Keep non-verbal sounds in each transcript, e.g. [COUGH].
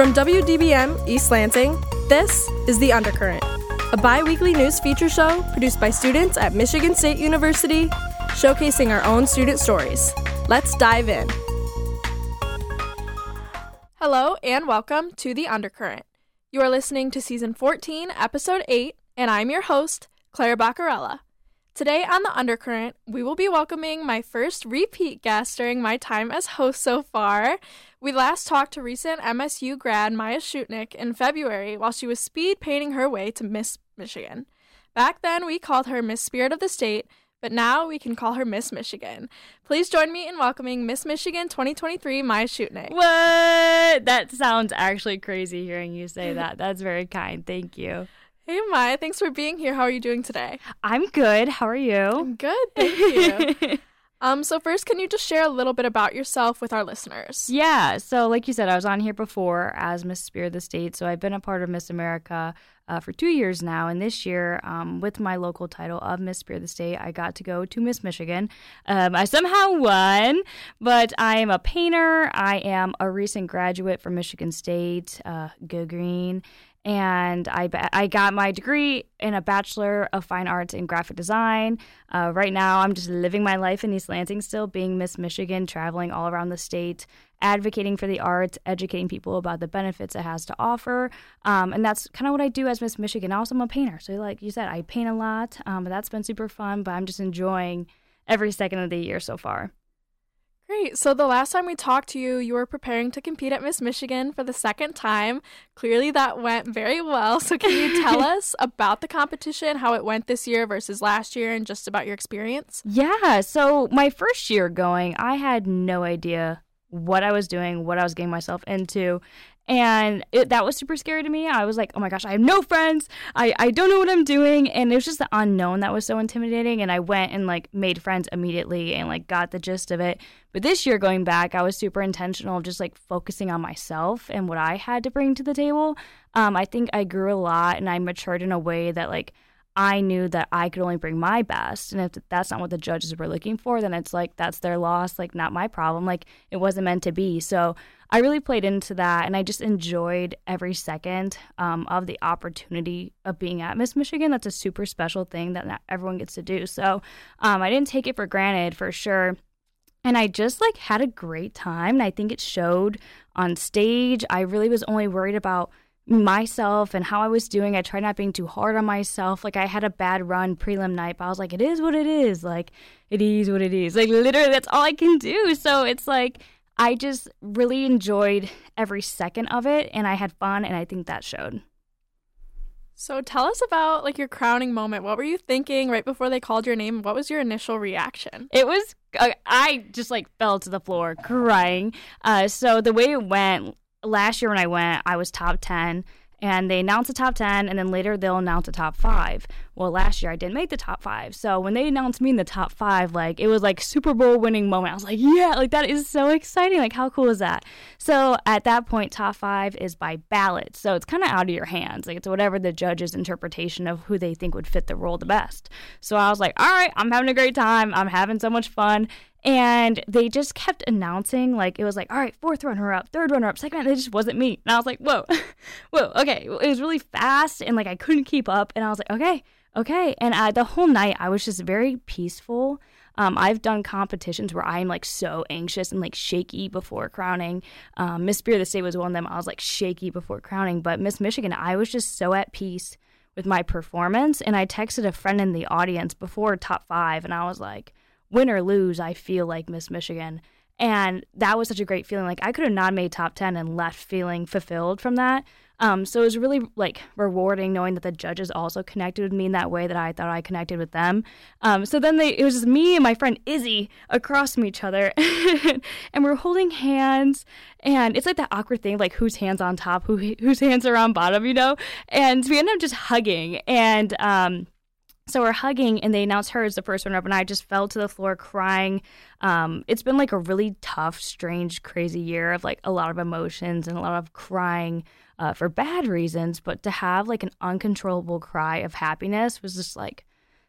From WDBM East Lansing, this is The Undercurrent, a bi weekly news feature show produced by students at Michigan State University, showcasing our own student stories. Let's dive in. Hello, and welcome to The Undercurrent. You are listening to Season 14, Episode 8, and I'm your host, Claire Bacarella. Today on The Undercurrent, we will be welcoming my first repeat guest during my time as host so far. We last talked to recent MSU grad Maya Schuhknecht in February while she was speed painting her way to Miss Michigan. Back then, we called her Miss Spirit of the State, but now we can call her Miss Michigan. Please join me in welcoming Miss Michigan 2023 Maya Schuhknecht. What? That sounds actually crazy hearing you say that. That's very kind. Thank you. Hey Maya, thanks for being here. How are you doing today? I'm good. How are you? I'm good, thank you. [LAUGHS] Um, so first, can you just share a little bit about yourself with our listeners? Yeah. So, like you said, I was on here before as Miss Spirit of the State. So I've been a part of Miss America uh, for two years now, and this year, um, with my local title of Miss Spirit of the State, I got to go to Miss Michigan. Um, I somehow [LAUGHS] won, but I am a painter. I am a recent graduate from Michigan State. Uh, go green! And I, I got my degree in a Bachelor of Fine Arts in Graphic Design. Uh, right now, I'm just living my life in East Lansing still, being Miss Michigan, traveling all around the state, advocating for the arts, educating people about the benefits it has to offer. Um, and that's kind of what I do as Miss Michigan. Also, I'm a painter. So, like you said, I paint a lot, um, but that's been super fun, but I'm just enjoying every second of the year so far. Great. So the last time we talked to you, you were preparing to compete at Miss Michigan for the second time. Clearly that went very well. So can you tell [LAUGHS] us about the competition, how it went this year versus last year and just about your experience? Yeah. So my first year going, I had no idea what I was doing, what I was getting myself into. And it, that was super scary to me. I was like, oh my gosh, I have no friends. I, I don't know what I'm doing. And it was just the unknown that was so intimidating. And I went and like made friends immediately and like got the gist of it. But this year going back, I was super intentional of just like focusing on myself and what I had to bring to the table. Um, I think I grew a lot and I matured in a way that like I knew that I could only bring my best. And if that's not what the judges were looking for, then it's like, that's their loss, like, not my problem. Like, it wasn't meant to be. So I really played into that. And I just enjoyed every second um, of the opportunity of being at Miss Michigan. That's a super special thing that not everyone gets to do. So um, I didn't take it for granted for sure. And I just like had a great time. And I think it showed on stage. I really was only worried about myself and how I was doing. I tried not being too hard on myself. Like I had a bad run prelim night, but I was like, it is what it is. Like it is what it is. Like literally, that's all I can do. So it's like I just really enjoyed every second of it, and I had fun, and I think that showed. So tell us about like your crowning moment. What were you thinking right before they called your name? What was your initial reaction? It was uh, I just like fell to the floor crying. Uh, so the way it went last year when I went, I was top 10 and they announced the top 10 and then later they'll announce the top 5 well last year i didn't make the top 5 so when they announced me in the top 5 like it was like super bowl winning moment. I was like yeah like that is so exciting. Like how cool is that? So at that point top 5 is by ballot. So it's kind of out of your hands. Like it's whatever the judge's interpretation of who they think would fit the role the best. So i was like all right i'm having a great time. I'm having so much fun. And they just kept announcing, like, it was like, all right, fourth runner up, third runner up, second runner. It just wasn't me. And I was like, whoa, [LAUGHS] whoa, okay. It was really fast and like I couldn't keep up. And I was like, okay, okay. And uh, the whole night I was just very peaceful. Um, I've done competitions where I'm like so anxious and like shaky before crowning. Um, Miss Spirit of the State was one of them. I was like shaky before crowning. But Miss Michigan, I was just so at peace with my performance. And I texted a friend in the audience before top five and I was like, win or lose, I feel like Miss Michigan. And that was such a great feeling. Like I could have not made top 10 and left feeling fulfilled from that. Um, so it was really like rewarding knowing that the judges also connected with me in that way that I thought I connected with them. Um, so then they, it was just me and my friend Izzy across from each other, [LAUGHS] and we're holding hands, and it's like that awkward thing, like whose hands on top, who whose hands are on bottom, you know. And we end up just hugging, and um, so we're hugging, and they announced her as the first runner up, and I just fell to the floor crying. Um, it's been like a really tough, strange, crazy year of like a lot of emotions and a lot of crying uh, for bad reasons. But to have like an uncontrollable cry of happiness was just like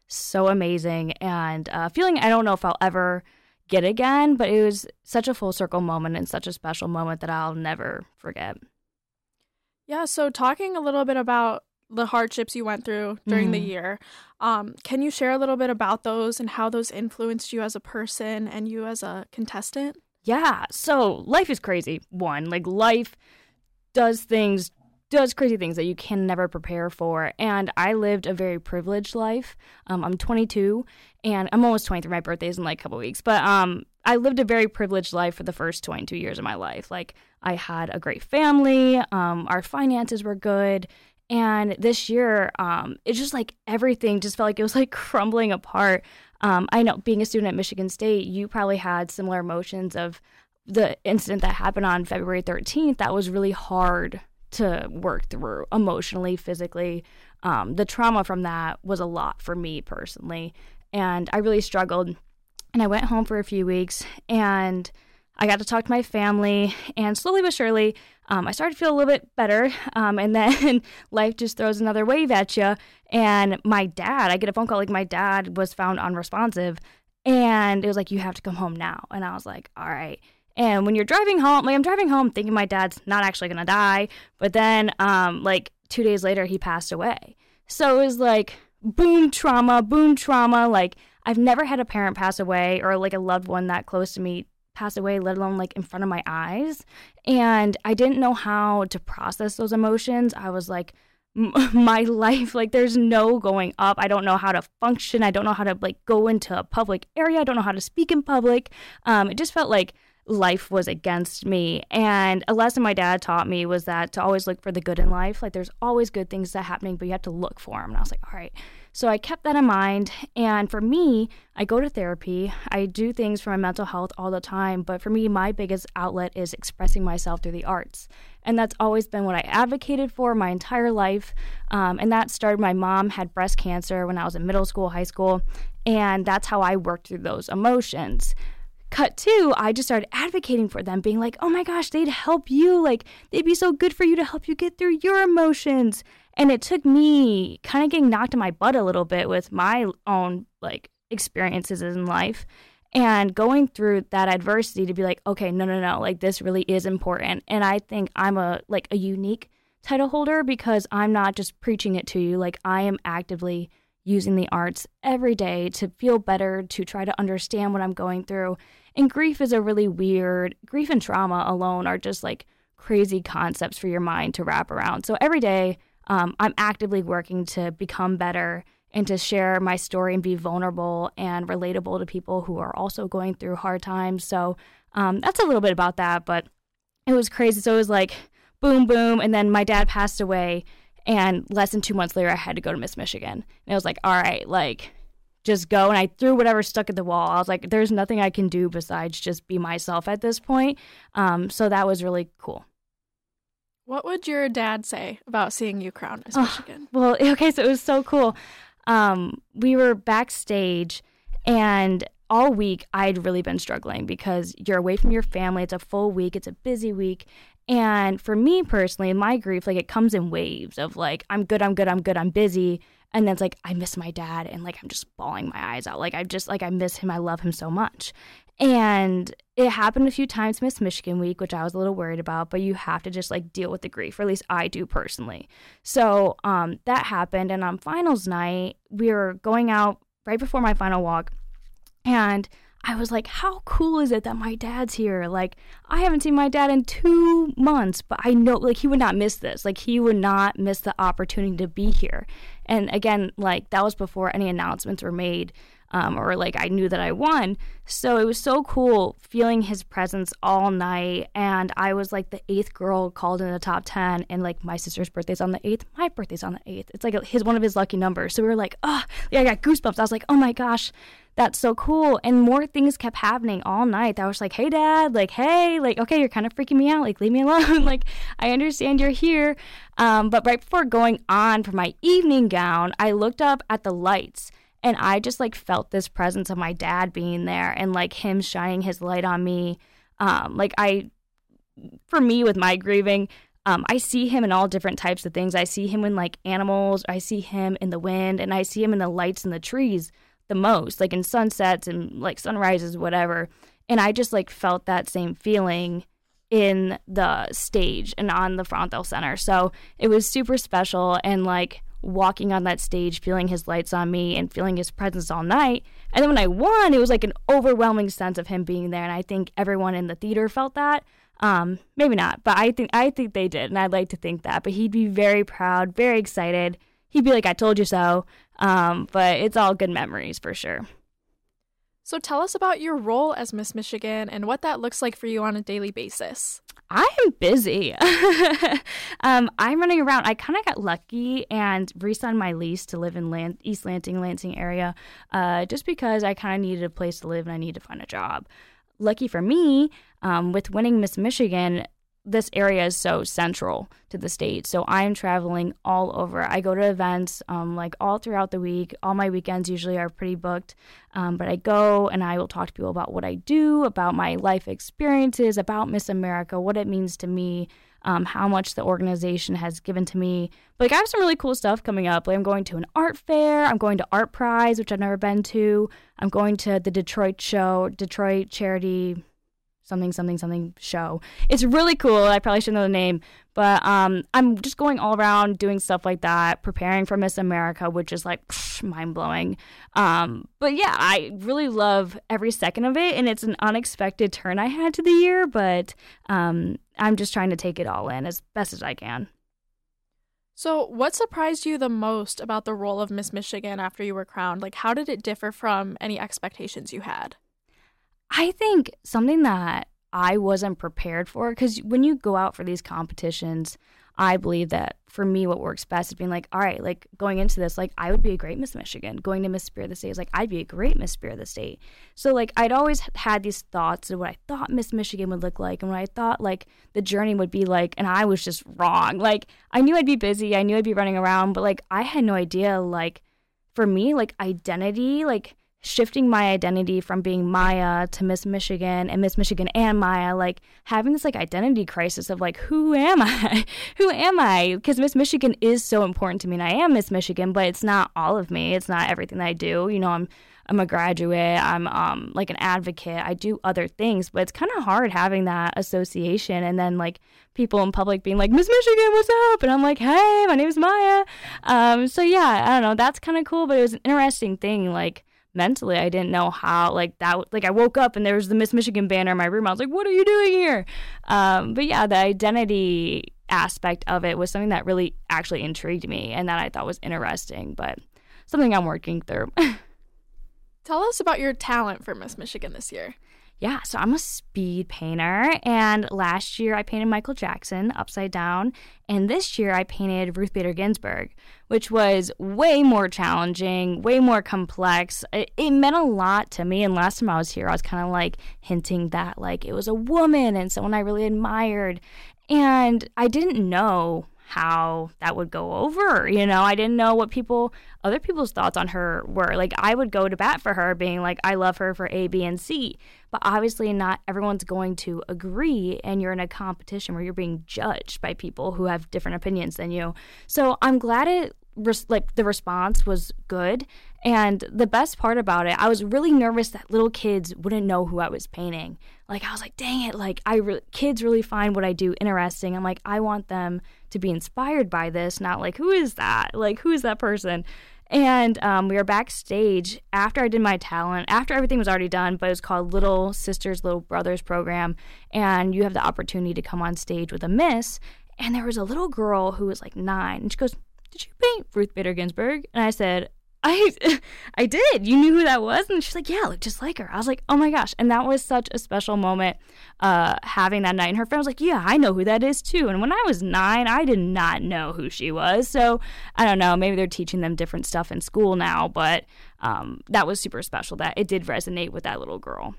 so amazing and uh, feeling I don't know if I'll ever get again, but it was such a full circle moment and such a special moment that I'll never forget. Yeah, so talking a little bit about the hardships you went through during Mhm. the year, um, can you share a little bit about those and how those influenced you as a person and you as a contestant? Yeah. So life is crazy. One, like life does things, does crazy things that you can never prepare for. And I lived a very privileged life. Um, I'm 22 and I'm almost 23. My birthday's in like a couple weeks. But um, I lived a very privileged life for the first 22 years of my life. Like I had a great family. Um, our finances were good. And this year, um, it's just like everything just felt like it was like [LAUGHS] crumbling apart. Um, I know being a student at Michigan State, you probably had similar emotions of the incident that happened on February 13th. That was really hard to work through emotionally, physically. Um, the trauma from that was a lot for me personally. And I really struggled. And I went home for a few weeks and I got to talk to my family. And slowly but surely, um, I started to feel a little bit better. Um, and [LAUGHS] then life just throws another wave at you. And my dad, I get a phone call like my dad was found unresponsive. And it was like, you have to come home now. And I was like, all right. And when you're driving home, like I'm driving home thinking my dad's not actually gonna die, but then um like two days later he passed away. So it was like boom trauma, boom trauma. Like I've never had a parent pass away or like a loved one that close to me pass away, let alone like in front of my eyes. And I didn't know how to process those emotions. I was like, [LAUGHS] my life, like there's no going up. I don't know how to function. I don't know how to like go into a public area. I don't know how to speak in public. Um, it just felt like life was against me. And a lesson my dad taught me was that to always look for the good in life. Like there's always good things that are happening, but you have to look for them. And I was like, all right. So I kept that in mind. And for me, I go to therapy. I do things for my mental health all the time. But for me, my biggest outlet is expressing myself through the arts. And that's always been what I advocated for my entire life. Um, and that started, my mom had breast cancer when I was in middle school, high school. And that's how I worked through those emotions cut two, I just started advocating for them, being like, oh my gosh, they'd help you. Like, they'd be so good for you to help you get through your emotions. And it took me kind of getting knocked in my butt a little bit with my own like experiences in life and going through that adversity to be like, okay, no, no, no, like this really is important. And I think I'm a like a unique title holder because I'm not just preaching it to you, like I am actively using the arts every day to feel better, to try to understand what I'm going through. And grief is a really weird, grief and trauma alone are just like crazy concepts for your mind to wrap around. So every day, um, I'm actively working to become better and to share my story and be vulnerable and relatable to people who are also going through hard times. So um, that's a little bit about that, but it was crazy. So it was like boom, boom. And then my dad passed away. And less than two months later, I had to go to Miss Michigan. And I was like, all right, like, just go. And I threw whatever stuck at the wall. I was like, there's nothing I can do besides just be myself at this point. Um, so that was really cool. What would your dad say about seeing you crown as Oh, Michigan? Well, [LAUGHS] okay, so it was so cool. Um, we were backstage, and all week I'd really been struggling because you're away from your family. It's a full week, it's a busy week. And for me personally, my grief, like it comes in waves of like, I'm good, I'm good, I'm good, I'm busy. And then it's like, I miss my dad. And like, I'm just bawling my eyes out. Like, I just, like, I miss him. I love him so much. And it happened a few times Miss Michigan week, which I was a little worried about, but you have to just like deal with the grief, or at least I do personally. So um, that happened. And on finals night, we were going out right before my final walk. And I was like, how cool is it that my dad's here? Like, I haven't seen my dad in two months, but I know, like, he would not miss this. Like, he would not miss the opportunity to be here. And again, like, that was before any announcements were made. Um, or like I knew that I won. So it was so cool feeling his presence all night. And I was like the eighth girl called in the top 10. And like my sister's birthday's on the eighth, my birthday's on the eighth. It's like his one of his lucky numbers. So we were like, oh, yeah, I got goosebumps. I was like, oh my gosh, that's so cool. And more things kept happening all night. I was like, hey, dad, like, hey, like, okay, you're kind of freaking me out. Like, leave me alone. [LAUGHS] like, I understand you're here. Um, but right before going on for my evening gown, I looked up at the lights and I just like felt this presence of my dad being there and like him shining his light on me. Um, like, I, for me, with my grieving, um, I see him in all different types of things. I see him in like animals, I see him in the wind, and I see him in the lights in the trees the most, like in sunsets and like sunrises, whatever. And I just like felt that same feeling in the stage and on the Frauenthal Center. So it was super special and like walking on that stage, feeling his lights on me and feeling his presence all night. And then when I won, it was like an overwhelming sense of him being there. And I think everyone in the theater felt that. Um, maybe not, but I think I think they did, and I'd like to think that. But he'd be very proud, very excited. He'd be like, "I told you so." Um, but it's all good memories for sure. So tell us about your role as Miss Michigan and what that looks like for you on a daily basis. I am busy. [LAUGHS] um, I'm running around. I kind of got lucky and re-signed my lease to live in East Lansing, Lansing area, uh, just because I kind of needed a place to live and I needed to find a job. Lucky for me, um, with winning Miss Michigan, this area is so central to the state. So I'm traveling all over. I go to events um, like all throughout the week. All my weekends usually are pretty booked. Um, but I go and I will talk to people about what I do, about my life experiences, about Miss America, what it means to me, um, how much the organization has given to me. But like I have some really cool stuff coming up. Like I'm going to an art fair. I'm going to ArtPrize, which I've never been to. I'm going to the Detroit show, Detroit charity something something something show. It's really cool. I probably should know the name, but um, I'm just going all around doing stuff like that, preparing for Miss America, which is like mind blowing. Um, but yeah, I really love every second of it, and it's an unexpected turn I had to the year, but um, I'm just trying to take it all in as best as I can. So, what surprised you the most about the role of Miss Michigan after you were crowned? Like, how did it differ from any expectations you had? I think something that I wasn't prepared for because when you go out for these competitions, I believe that for me, what works best is being like, all right, like going into this, like I would be a great Miss Michigan. Going to Miss Spirit of the State is like I'd be a great Miss Spirit of the State. So like I'd always had these thoughts of what I thought Miss Michigan would look like and what I thought like the journey would be like, and I was just wrong. Like I knew I'd be busy, I knew I'd be running around, but like I had no idea like for me, like identity, like shifting my identity from being Maya to Miss Michigan and Miss Michigan and Maya, like having this like identity crisis of like, who am I? [LAUGHS] who am I? Because Miss Michigan is so important to me and I am Miss Michigan, but it's not all of me. It's not everything that I do. You know, I'm I'm a graduate, I'm um like an advocate, I do other things, but it's kind of hard having that association and then like people in public being like, Miss Michigan, what's up? And I'm like, hey, my name is Maya. Um, so yeah, I don't know, that's kind of cool, but it was an interesting thing, like mentally i didn't know how like that like i woke up and there was the miss michigan banner in my room. I was like what are you doing here? Um, but yeah the identity aspect of it was something that really actually intrigued me and that i thought was interesting but something i'm working through. [LAUGHS] Tell us about your talent for miss michigan this year yeah, so I'm a speed painter, and last year I painted Michael Jackson upside down, and this year I painted Ruth Bader Ginsburg, which was way more challenging, way more complex. It, it meant a lot to me, and last time I was here, I was kind of like hinting that like it was a woman and someone I really admired, and I didn't know how that would go over. You know, I didn't know what people, other people's thoughts on her were. Like, I would go to bat for her, being like, I love her for A, B, and C. But obviously, not everyone's going to agree, and you're in a competition where you're being judged by people who have different opinions than you. So I'm glad it like the response was good and the best part about it i was really nervous that little kids wouldn't know who i was painting like i was like dang it like i re- kids really find what i do interesting i'm like i want them to be inspired by this not like who is that like who is that person and um, we were backstage after I did my talent, after everything was already done, but it was called Little Sisters, Little Brothers program. And you have the opportunity to come on stage with a miss. And there was a little girl who was like nine. And she goes, did you paint Ruth Bader Ginsburg? And I said, I [LAUGHS] I did. You knew who that was? And she's like, Yeah, look just like her. I was like, Oh my gosh. And that was such a special moment uh, having that night. And her friend was like, Yeah, I know who that is too. And when I was nine, I did not know who she was. So I don't know. Maybe they're teaching them different stuff in school now, but um, that was super special that it did resonate with that little girl.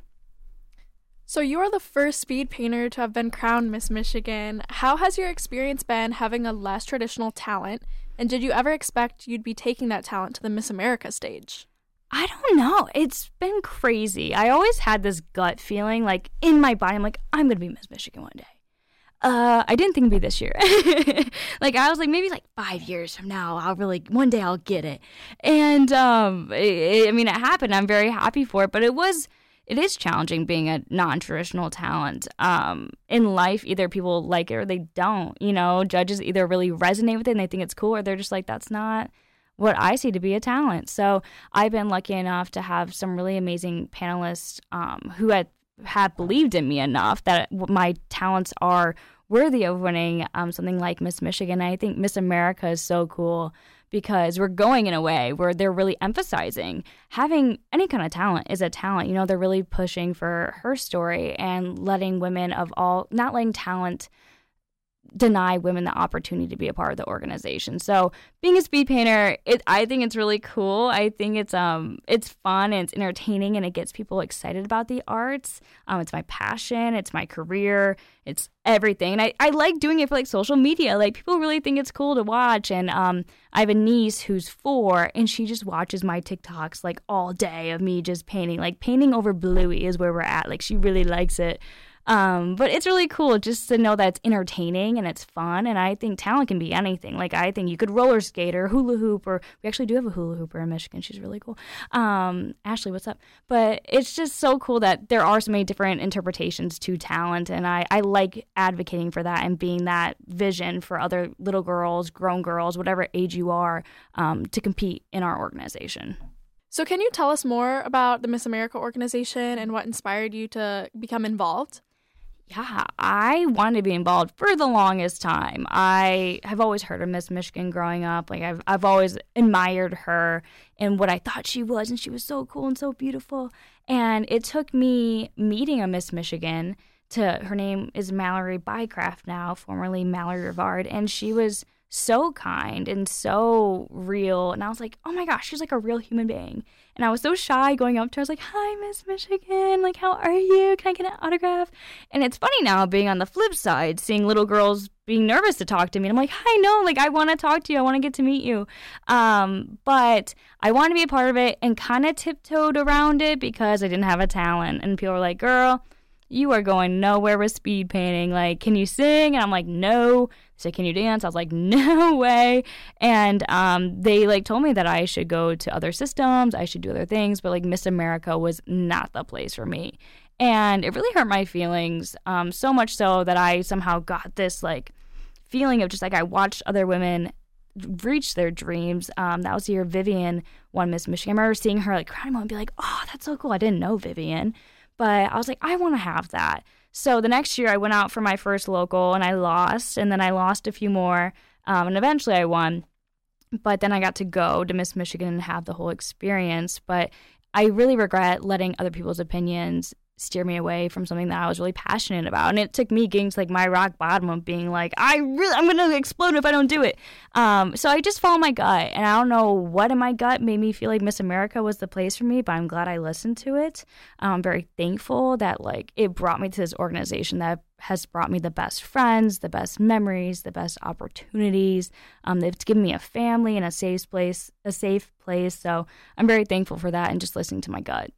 So, you are the first speed painter to have been crowned Miss Michigan. How has your experience been having a less traditional talent? And did you ever expect you'd be taking that talent to the Miss America stage? I don't know. It's been crazy. I always had this gut feeling, like in my body, I'm like, I'm to be Miss Michigan one day. Uh, I didn't think it'd be this year. [LAUGHS] like I was like, maybe like five years from now, I'll really one day I'll get it. And um, it, I mean, it happened. I'm very happy for it. But it was it is challenging being a non-traditional talent. Um, in life, either people like it or they don't. You know, judges either really resonate with it and they think it's cool, or they're just like, that's not what I see to be a talent. So I've been lucky enough to have some really amazing panelists um, who had have believed in me enough that my talents are worthy of winning um, something like Miss Michigan. I think Miss America is so cool because we're going in a way where they're really emphasizing having any kind of talent is a talent. You know, they're really pushing for her story and letting women of all, not letting talent deny women the opportunity to be a part of the organization. So being a speed painter, it I think it's really cool. I think it's um it's fun and it's entertaining and it gets people excited about the arts. Um, it's my passion, it's my career, it's everything. And I, I like doing it for like social media. Like people really think it's cool to watch. And um I have a niece who's four and she just watches my TikToks like all day of me just painting. Like painting over Bluey is where we're at. Like she really likes it. Um, but it's really cool just to know that it's entertaining and it's fun. And I think talent can be anything. Like I think you could roller skate or hula hoop, or we actually do have a hula hooper in Michigan. She's really cool. Um, Ashley, what's up? But it's just so cool that there are so many different interpretations to talent, and I I like advocating for that and being that vision for other little girls, grown girls, whatever age you are, um, to compete in our organization. So, can you tell us more about the Miss America organization and what inspired you to become involved? Yeah, I wanted to be involved for the longest time. I have always heard of Miss Michigan growing up. Like I've I've always admired her and what I thought she was, and she was so cool and so beautiful. And it took me meeting a Miss Michigan to her name is Mallory Bycraft now, formerly Mallory Rivard, and she was so kind and so real. And I was like, oh my gosh, she's like a real human being. And I was so shy going up to her. I was like, hi, Miss Michigan. Like, how are you? Can I get an autograph? And it's funny now being on the flip side, seeing little girls being nervous to talk to me. And I'm like, hi, no, like, I want to talk to you. I want to get to meet you. Um, but I want to be a part of it and kind of tiptoed around it because I didn't have a talent. And people were like, girl, you are going nowhere with speed painting. Like, can you sing? And I'm like, no. They said, can you dance? I was like, [LAUGHS] no way. And um, they like told me that I should go to other systems, I should do other things, but like Miss America was not the place for me. And it really hurt my feelings, um, so much so that I somehow got this like feeling of just like I watched other women reach their dreams. Um, that was the year Vivian won Miss Michigan. I remember seeing her like crying and be like, "Oh, that's so cool! I didn't know Vivian." But I was like, I want to have that. So the next year, I went out for my first local and I lost, and then I lost a few more, um, and eventually I won. But then I got to go to Miss Michigan and have the whole experience. But I really regret letting other people's opinions steer me away from something that I was really passionate about. And it took me getting to like my rock bottom of being like, I really, I'm gonna explode if I don't do it. Um, so I just follow my gut, and I don't know what in my gut made me feel like Miss America was the place for me, but I'm glad I listened to it. I'm very thankful that like it brought me to this organization that has brought me the best friends, the best memories, the best opportunities. Um, they've given me a family and a safe place, a safe place. So I'm very thankful for that, and just listening to my gut.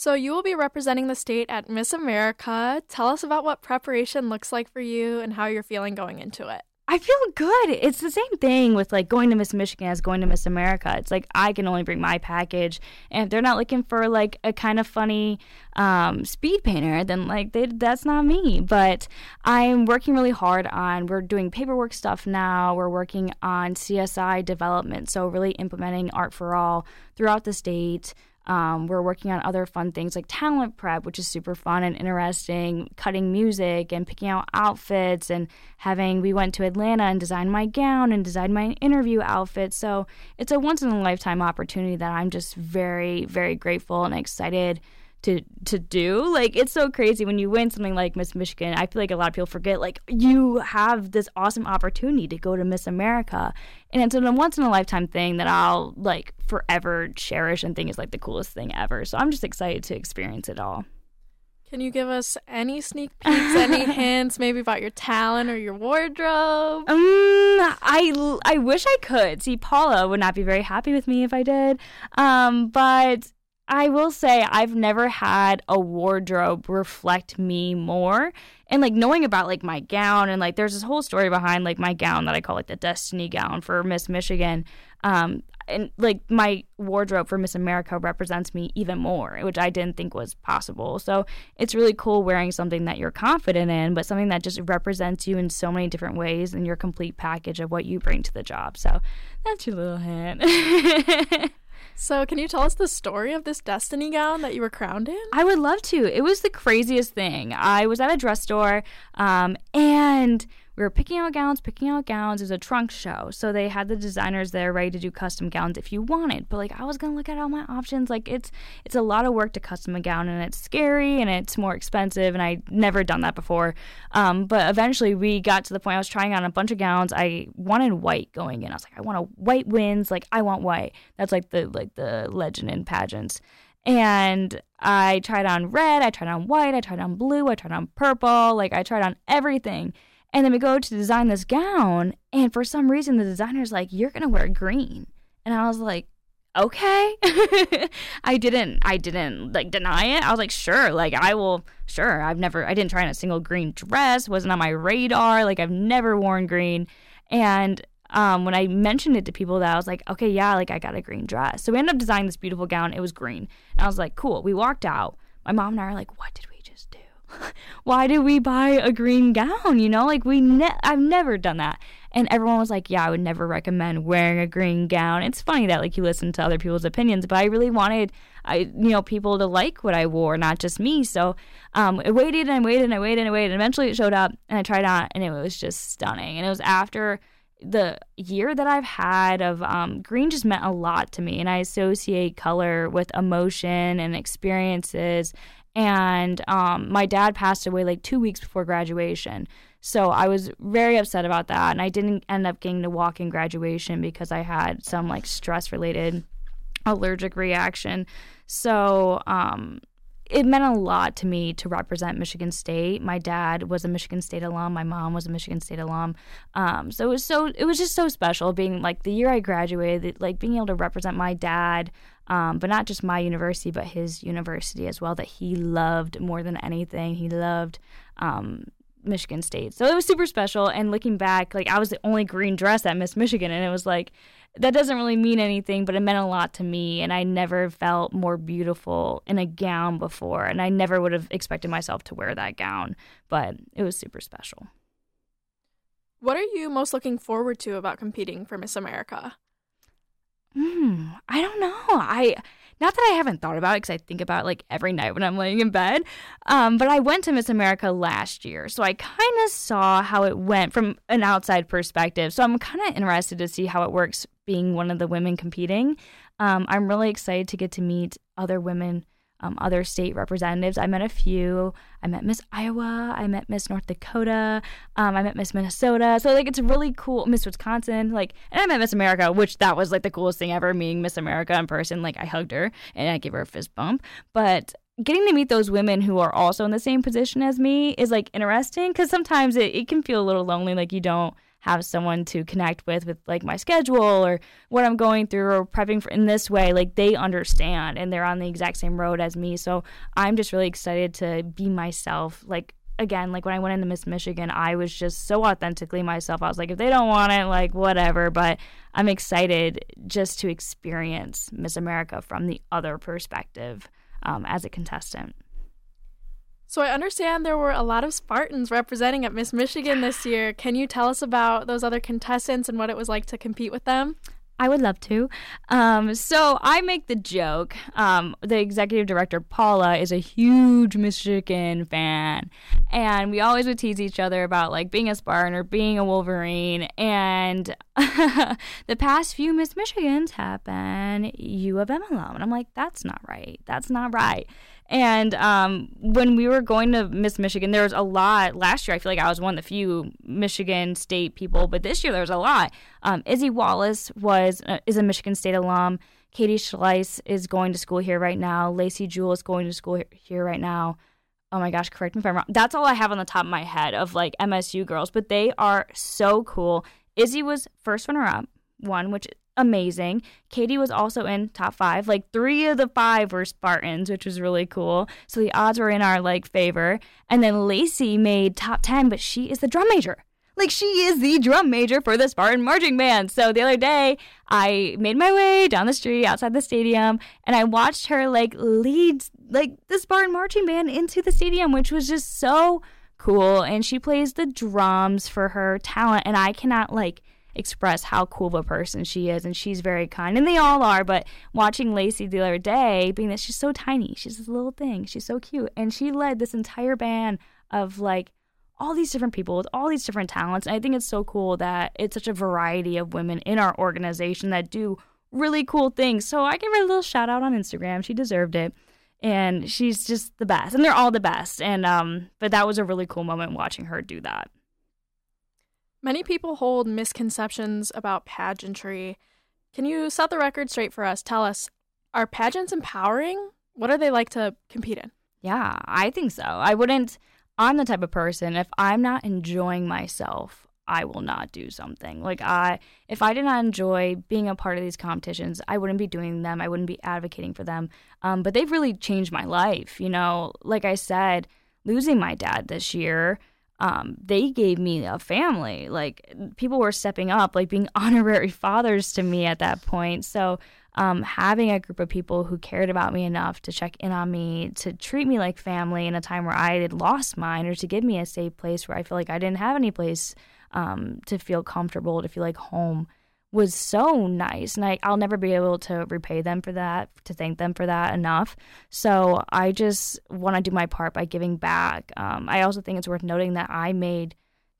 So, you will be representing the state at Miss America. Tell us about what preparation looks like for you and how you're feeling going into it. I feel good. It's the same thing with like going to Miss Michigan as going to Miss America. It's like I can only bring my package, and if they're not looking for like a kind of funny um, speed painter, then like they, that's not me. But I'm working really hard on. We're doing paperwork stuff now. We're working on CSI development, so really implementing Art for All throughout the state. Um, we're working on other fun things like talent prep, which is super fun and interesting, cutting music and picking out outfits and having. We went to Atlanta and designed my gown and designed my interview outfit. So it's a once in a lifetime opportunity that I'm just very, very grateful and excited to to do. Like it's so crazy when you win something like Miss Michigan. I feel like a lot of people forget like you have this awesome opportunity to go to Miss America, and it's a once in a lifetime thing that I'll like forever cherish and think is like the coolest thing ever. So I'm just excited to experience it all. Can you give us any sneak peeks, any [LAUGHS] hints, maybe about your talent or your wardrobe? Um, I I wish I could. See, Paula would not be very happy with me if I did. Um, but I will say I've never had a wardrobe reflect me more. And like knowing about like my gown and like there's this whole story behind like my gown that I call like the destiny gown for Miss Michigan. Um, and like my wardrobe for Miss America represents me even more, which I didn't think was possible. So it's really cool wearing something that you're confident in, but something that just represents you in so many different ways and your complete package of what you bring to the job. So that's your little hint. [LAUGHS] So, can you tell us the story of this destiny gown that you were crowned in? I would love to. It was the craziest thing. I was at a dress store, um, and we were picking out gowns, picking out gowns. It was a trunk show. So they had the designers there ready to do custom gowns if you wanted. But like I was gonna look at all my options. Like it's it's a lot of work to custom a gown and it's scary and it's more expensive and I never done that before. Um, but eventually we got to the point I was trying on a bunch of gowns. I wanted white going in. I was like, I want a white wins, like I want white. That's like the like the legend in pageants. And I tried on red, I tried on white, I tried on blue, I tried on purple, like I tried on everything. And then we go to design this gown, and for some reason, the designer's like, "You're gonna wear green," and I was like, "Okay." [LAUGHS] I didn't, I didn't like deny it. I was like, "Sure, like I will." Sure, I've never, I didn't try on a single green dress. wasn't on my radar. Like I've never worn green, and um, when I mentioned it to people, that I was like, "Okay, yeah, like I got a green dress." So we ended up designing this beautiful gown. It was green, and I was like, "Cool." We walked out. My mom and I are like, "What did we?" [LAUGHS] why did we buy a green gown? You know, like we ne- I've never done that. And everyone was like, yeah, I would never recommend wearing a green gown. It's funny that like you listen to other people's opinions, but I really wanted I you know people to like what I wore, not just me. So um, I waited and I waited and I waited and I waited. And eventually it showed up and I tried on and it was just stunning. And it was after the year that I've had of um, green just meant a lot to me, and I associate color with emotion and experiences and um, my dad passed away like two weeks before graduation. So I was very upset about that, and I didn't end up getting to walk in graduation because I had some like stress related allergic reaction. So um, it meant a lot to me to represent Michigan State. My dad was a Michigan State alum. My mom was a Michigan State alum. Um, so it was so it was just so special being like the year I graduated, like being able to represent my dad um, but not just my university, but his university as well, that he loved more than anything. He loved um, Michigan State. So it was super special. And looking back, like I was the only green dress at Miss Michigan, and it was like, that doesn't really mean anything, but it meant a lot to me. And I never felt more beautiful in a gown before. And I never would have expected myself to wear that gown, but it was super special. What are you most looking forward to about competing for Miss America? Hmm, I don't know. I not that I haven't thought about it because I think about it like every night when I'm laying in bed. Um, but I went to Miss America last year, so I kind of saw how it went from an outside perspective. So I'm kind of interested to see how it works being one of the women competing. Um, I'm really excited to get to meet other women um, other state representatives. I met a few. I met Miss Iowa. I met Miss North Dakota. Um, I met Miss Minnesota. So like it's really cool. Miss Wisconsin. Like and I met Miss America, which that was like the coolest thing ever. Meeting Miss America in person. Like I hugged her and I gave her a fist bump. But getting to meet those women who are also in the same position as me is like interesting because sometimes it, it can feel a little lonely. Like you don't have someone to connect with with like my schedule or what I'm going through or prepping for in this way like they understand and they're on the exact same road as me. So I'm just really excited to be myself. Like again like when I went into Miss Michigan I was just so authentically myself. I was like if they don't want it like whatever. But I'm excited just to experience Miss America from the other perspective um, as a contestant so I understand there were a lot of Spartans representing at Miss Michigan this year. Can you tell us about those other contestants and what it was like to compete with them? I would love to. Um, so I make the joke. Um, the executive director, Paula, is a huge Michigan fan. And we always would tease each other about like being a Spartan or being a Wolverine. And [LAUGHS] the past few Miss Michigans have been U of M alum. And I'm like, that's not right. That's not right. And um, when we were going to Miss Michigan, there was a lot. Last year, I feel like I was one of the few Michigan State people, but this year there was a lot. Um, Izzy Wallace was uh, is a Michigan State alum. Katie Schleiss is going to school here right now. Lacey Jewell is going to school here right now. Oh my gosh, correct me if I'm wrong. That's all I have on the top of my head of like MSU girls, but they are so cool. Izzy was first runner up, one, which amazing. Katie was also in top five. Like three of the five were Spartans, which was really cool. So the odds were in our like favor. And then Lacey made top ten, but she is the drum major. Like she is the drum major for the Spartan marching band. So the other day, I made my way down the street outside the stadium, and I watched her like lead like the Spartan marching band into the stadium, which was just so cool. And she plays the drums for her talent, and I cannot like express how cool of a person she is and she's very kind and they all are but watching lacey the other day being that she's so tiny she's this little thing she's so cute and she led this entire band of like all these different people with all these different talents and i think it's so cool that it's such a variety of women in our organization that do really cool things so i give her a little shout out on instagram she deserved it and she's just the best and they're all the best and um but that was a really cool moment watching her do that Many people hold misconceptions about pageantry. Can you set the record straight for us? Tell us, are pageants empowering? What are they like to compete in? Yeah, I think so. I wouldn't, I'm the type of person, if I'm not enjoying myself, I will not do something. Like, I, if I did not enjoy being a part of these competitions, I wouldn't be doing them. I wouldn't be advocating for them. Um, but they've really changed my life. You know, like I said, losing my dad this year, um, they gave me a family. Like people were stepping up, like being [LAUGHS] honorary fathers to me at that point. So um, having a group of people who cared about me enough to check in on me, to treat me like family in a time where I had lost mine, or to give me a safe place where I feel like I didn't have any place um, to feel comfortable, to feel like home was so nice and I, i'll never be able to repay them for that to thank them for that enough. So i just want to do my part by giving back. Um, i also think it's worth noting that i made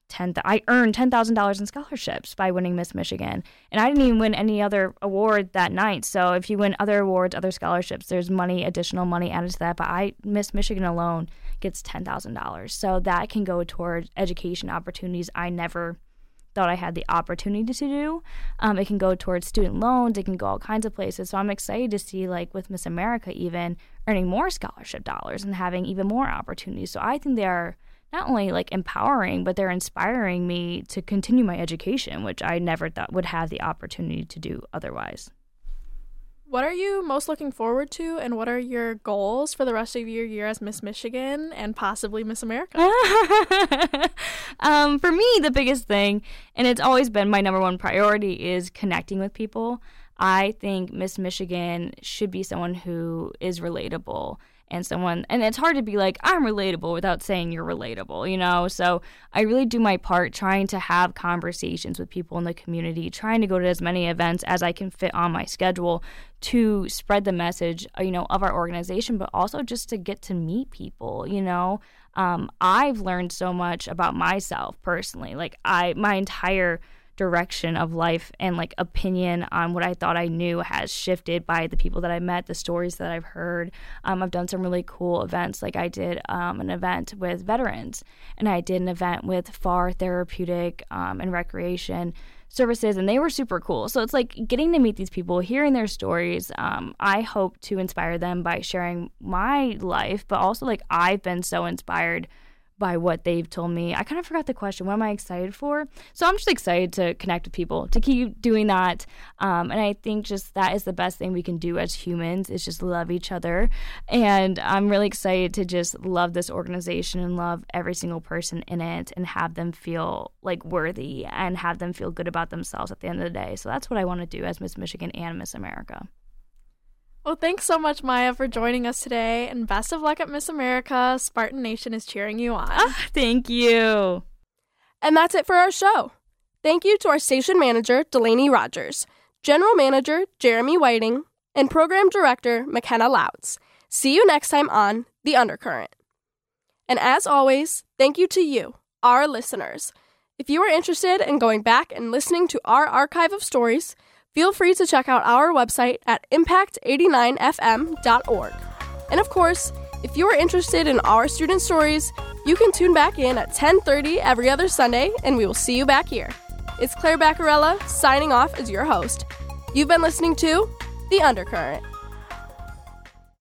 10 i earned $10000 in scholarships by winning miss michigan. And i didn't even win any other award that night. So if you win other awards other scholarships there's money additional money added to that. But i miss michigan alone gets $10000 so that can go toward education opportunities i never thought I had the opportunity to do. Um, it can go towards student loans. It can go all kinds of places. So I'm excited to see, like with Miss America, even earning more scholarship dollars and having even more opportunities. So I think they are not only like empowering, but they're inspiring me to continue my education, which I never thought would have the opportunity to do otherwise. What are you most looking forward to, and what are your goals for the rest of your year as Miss Michigan and possibly Miss America? [LAUGHS] um, for me, the biggest thing, and it's always been my number one priority, is connecting with people. I think Miss Michigan should be someone who is relatable and someone and it's hard to be like i'm relatable without saying you're relatable you know? So i really do my part trying to have conversations with people in the community trying to go to as many events as i can fit on my schedule to spread the message uh, you know of our organization but also just to get to meet people you know? Um, i've learned so much about myself personally. Like i my entire direction of life and like opinion on what I thought I knew has shifted by the people that I met, the stories that I've heard. Um, I've done some really cool events. Like I did um, an event with veterans, and I did an event with FAR Therapeutic um, and Recreation services and they were super cool so it's like getting to meet these people hearing their stories um, i hope to inspire them by sharing my life but also like i've been so inspired by what they've told me. I kind of forgot the question. What am I excited for? So I'm just excited to connect with people, to keep doing that. Um, and I think just that is the best thing we can do as humans is just love each other. And I'm really excited to just love this organization and love every single person in it and have them feel like worthy and have them feel good about themselves at the end of the day. So that's what I want to do as Miss Michigan and Miss America. Well, thanks so much, Maya, for joining us today, and best of luck at Miss America. Spartan Nation is cheering you on. Ah, thank you. And that's it for our show. Thank you to our station manager, Delaney Rogers, general manager, Jeremy Whiting, and program director, McKenna Louds. See you next time on The Undercurrent. And as always, thank you to you, our listeners. If you are interested in going back and listening to our archive of stories, feel free to check out our website at impact89fm.org. And of course, if you are interested in our student stories, you can tune back in at 10:30 every other Sunday and we will see you back here. It's Claire Bacarella signing off as your host. You've been listening to The Undercurrent.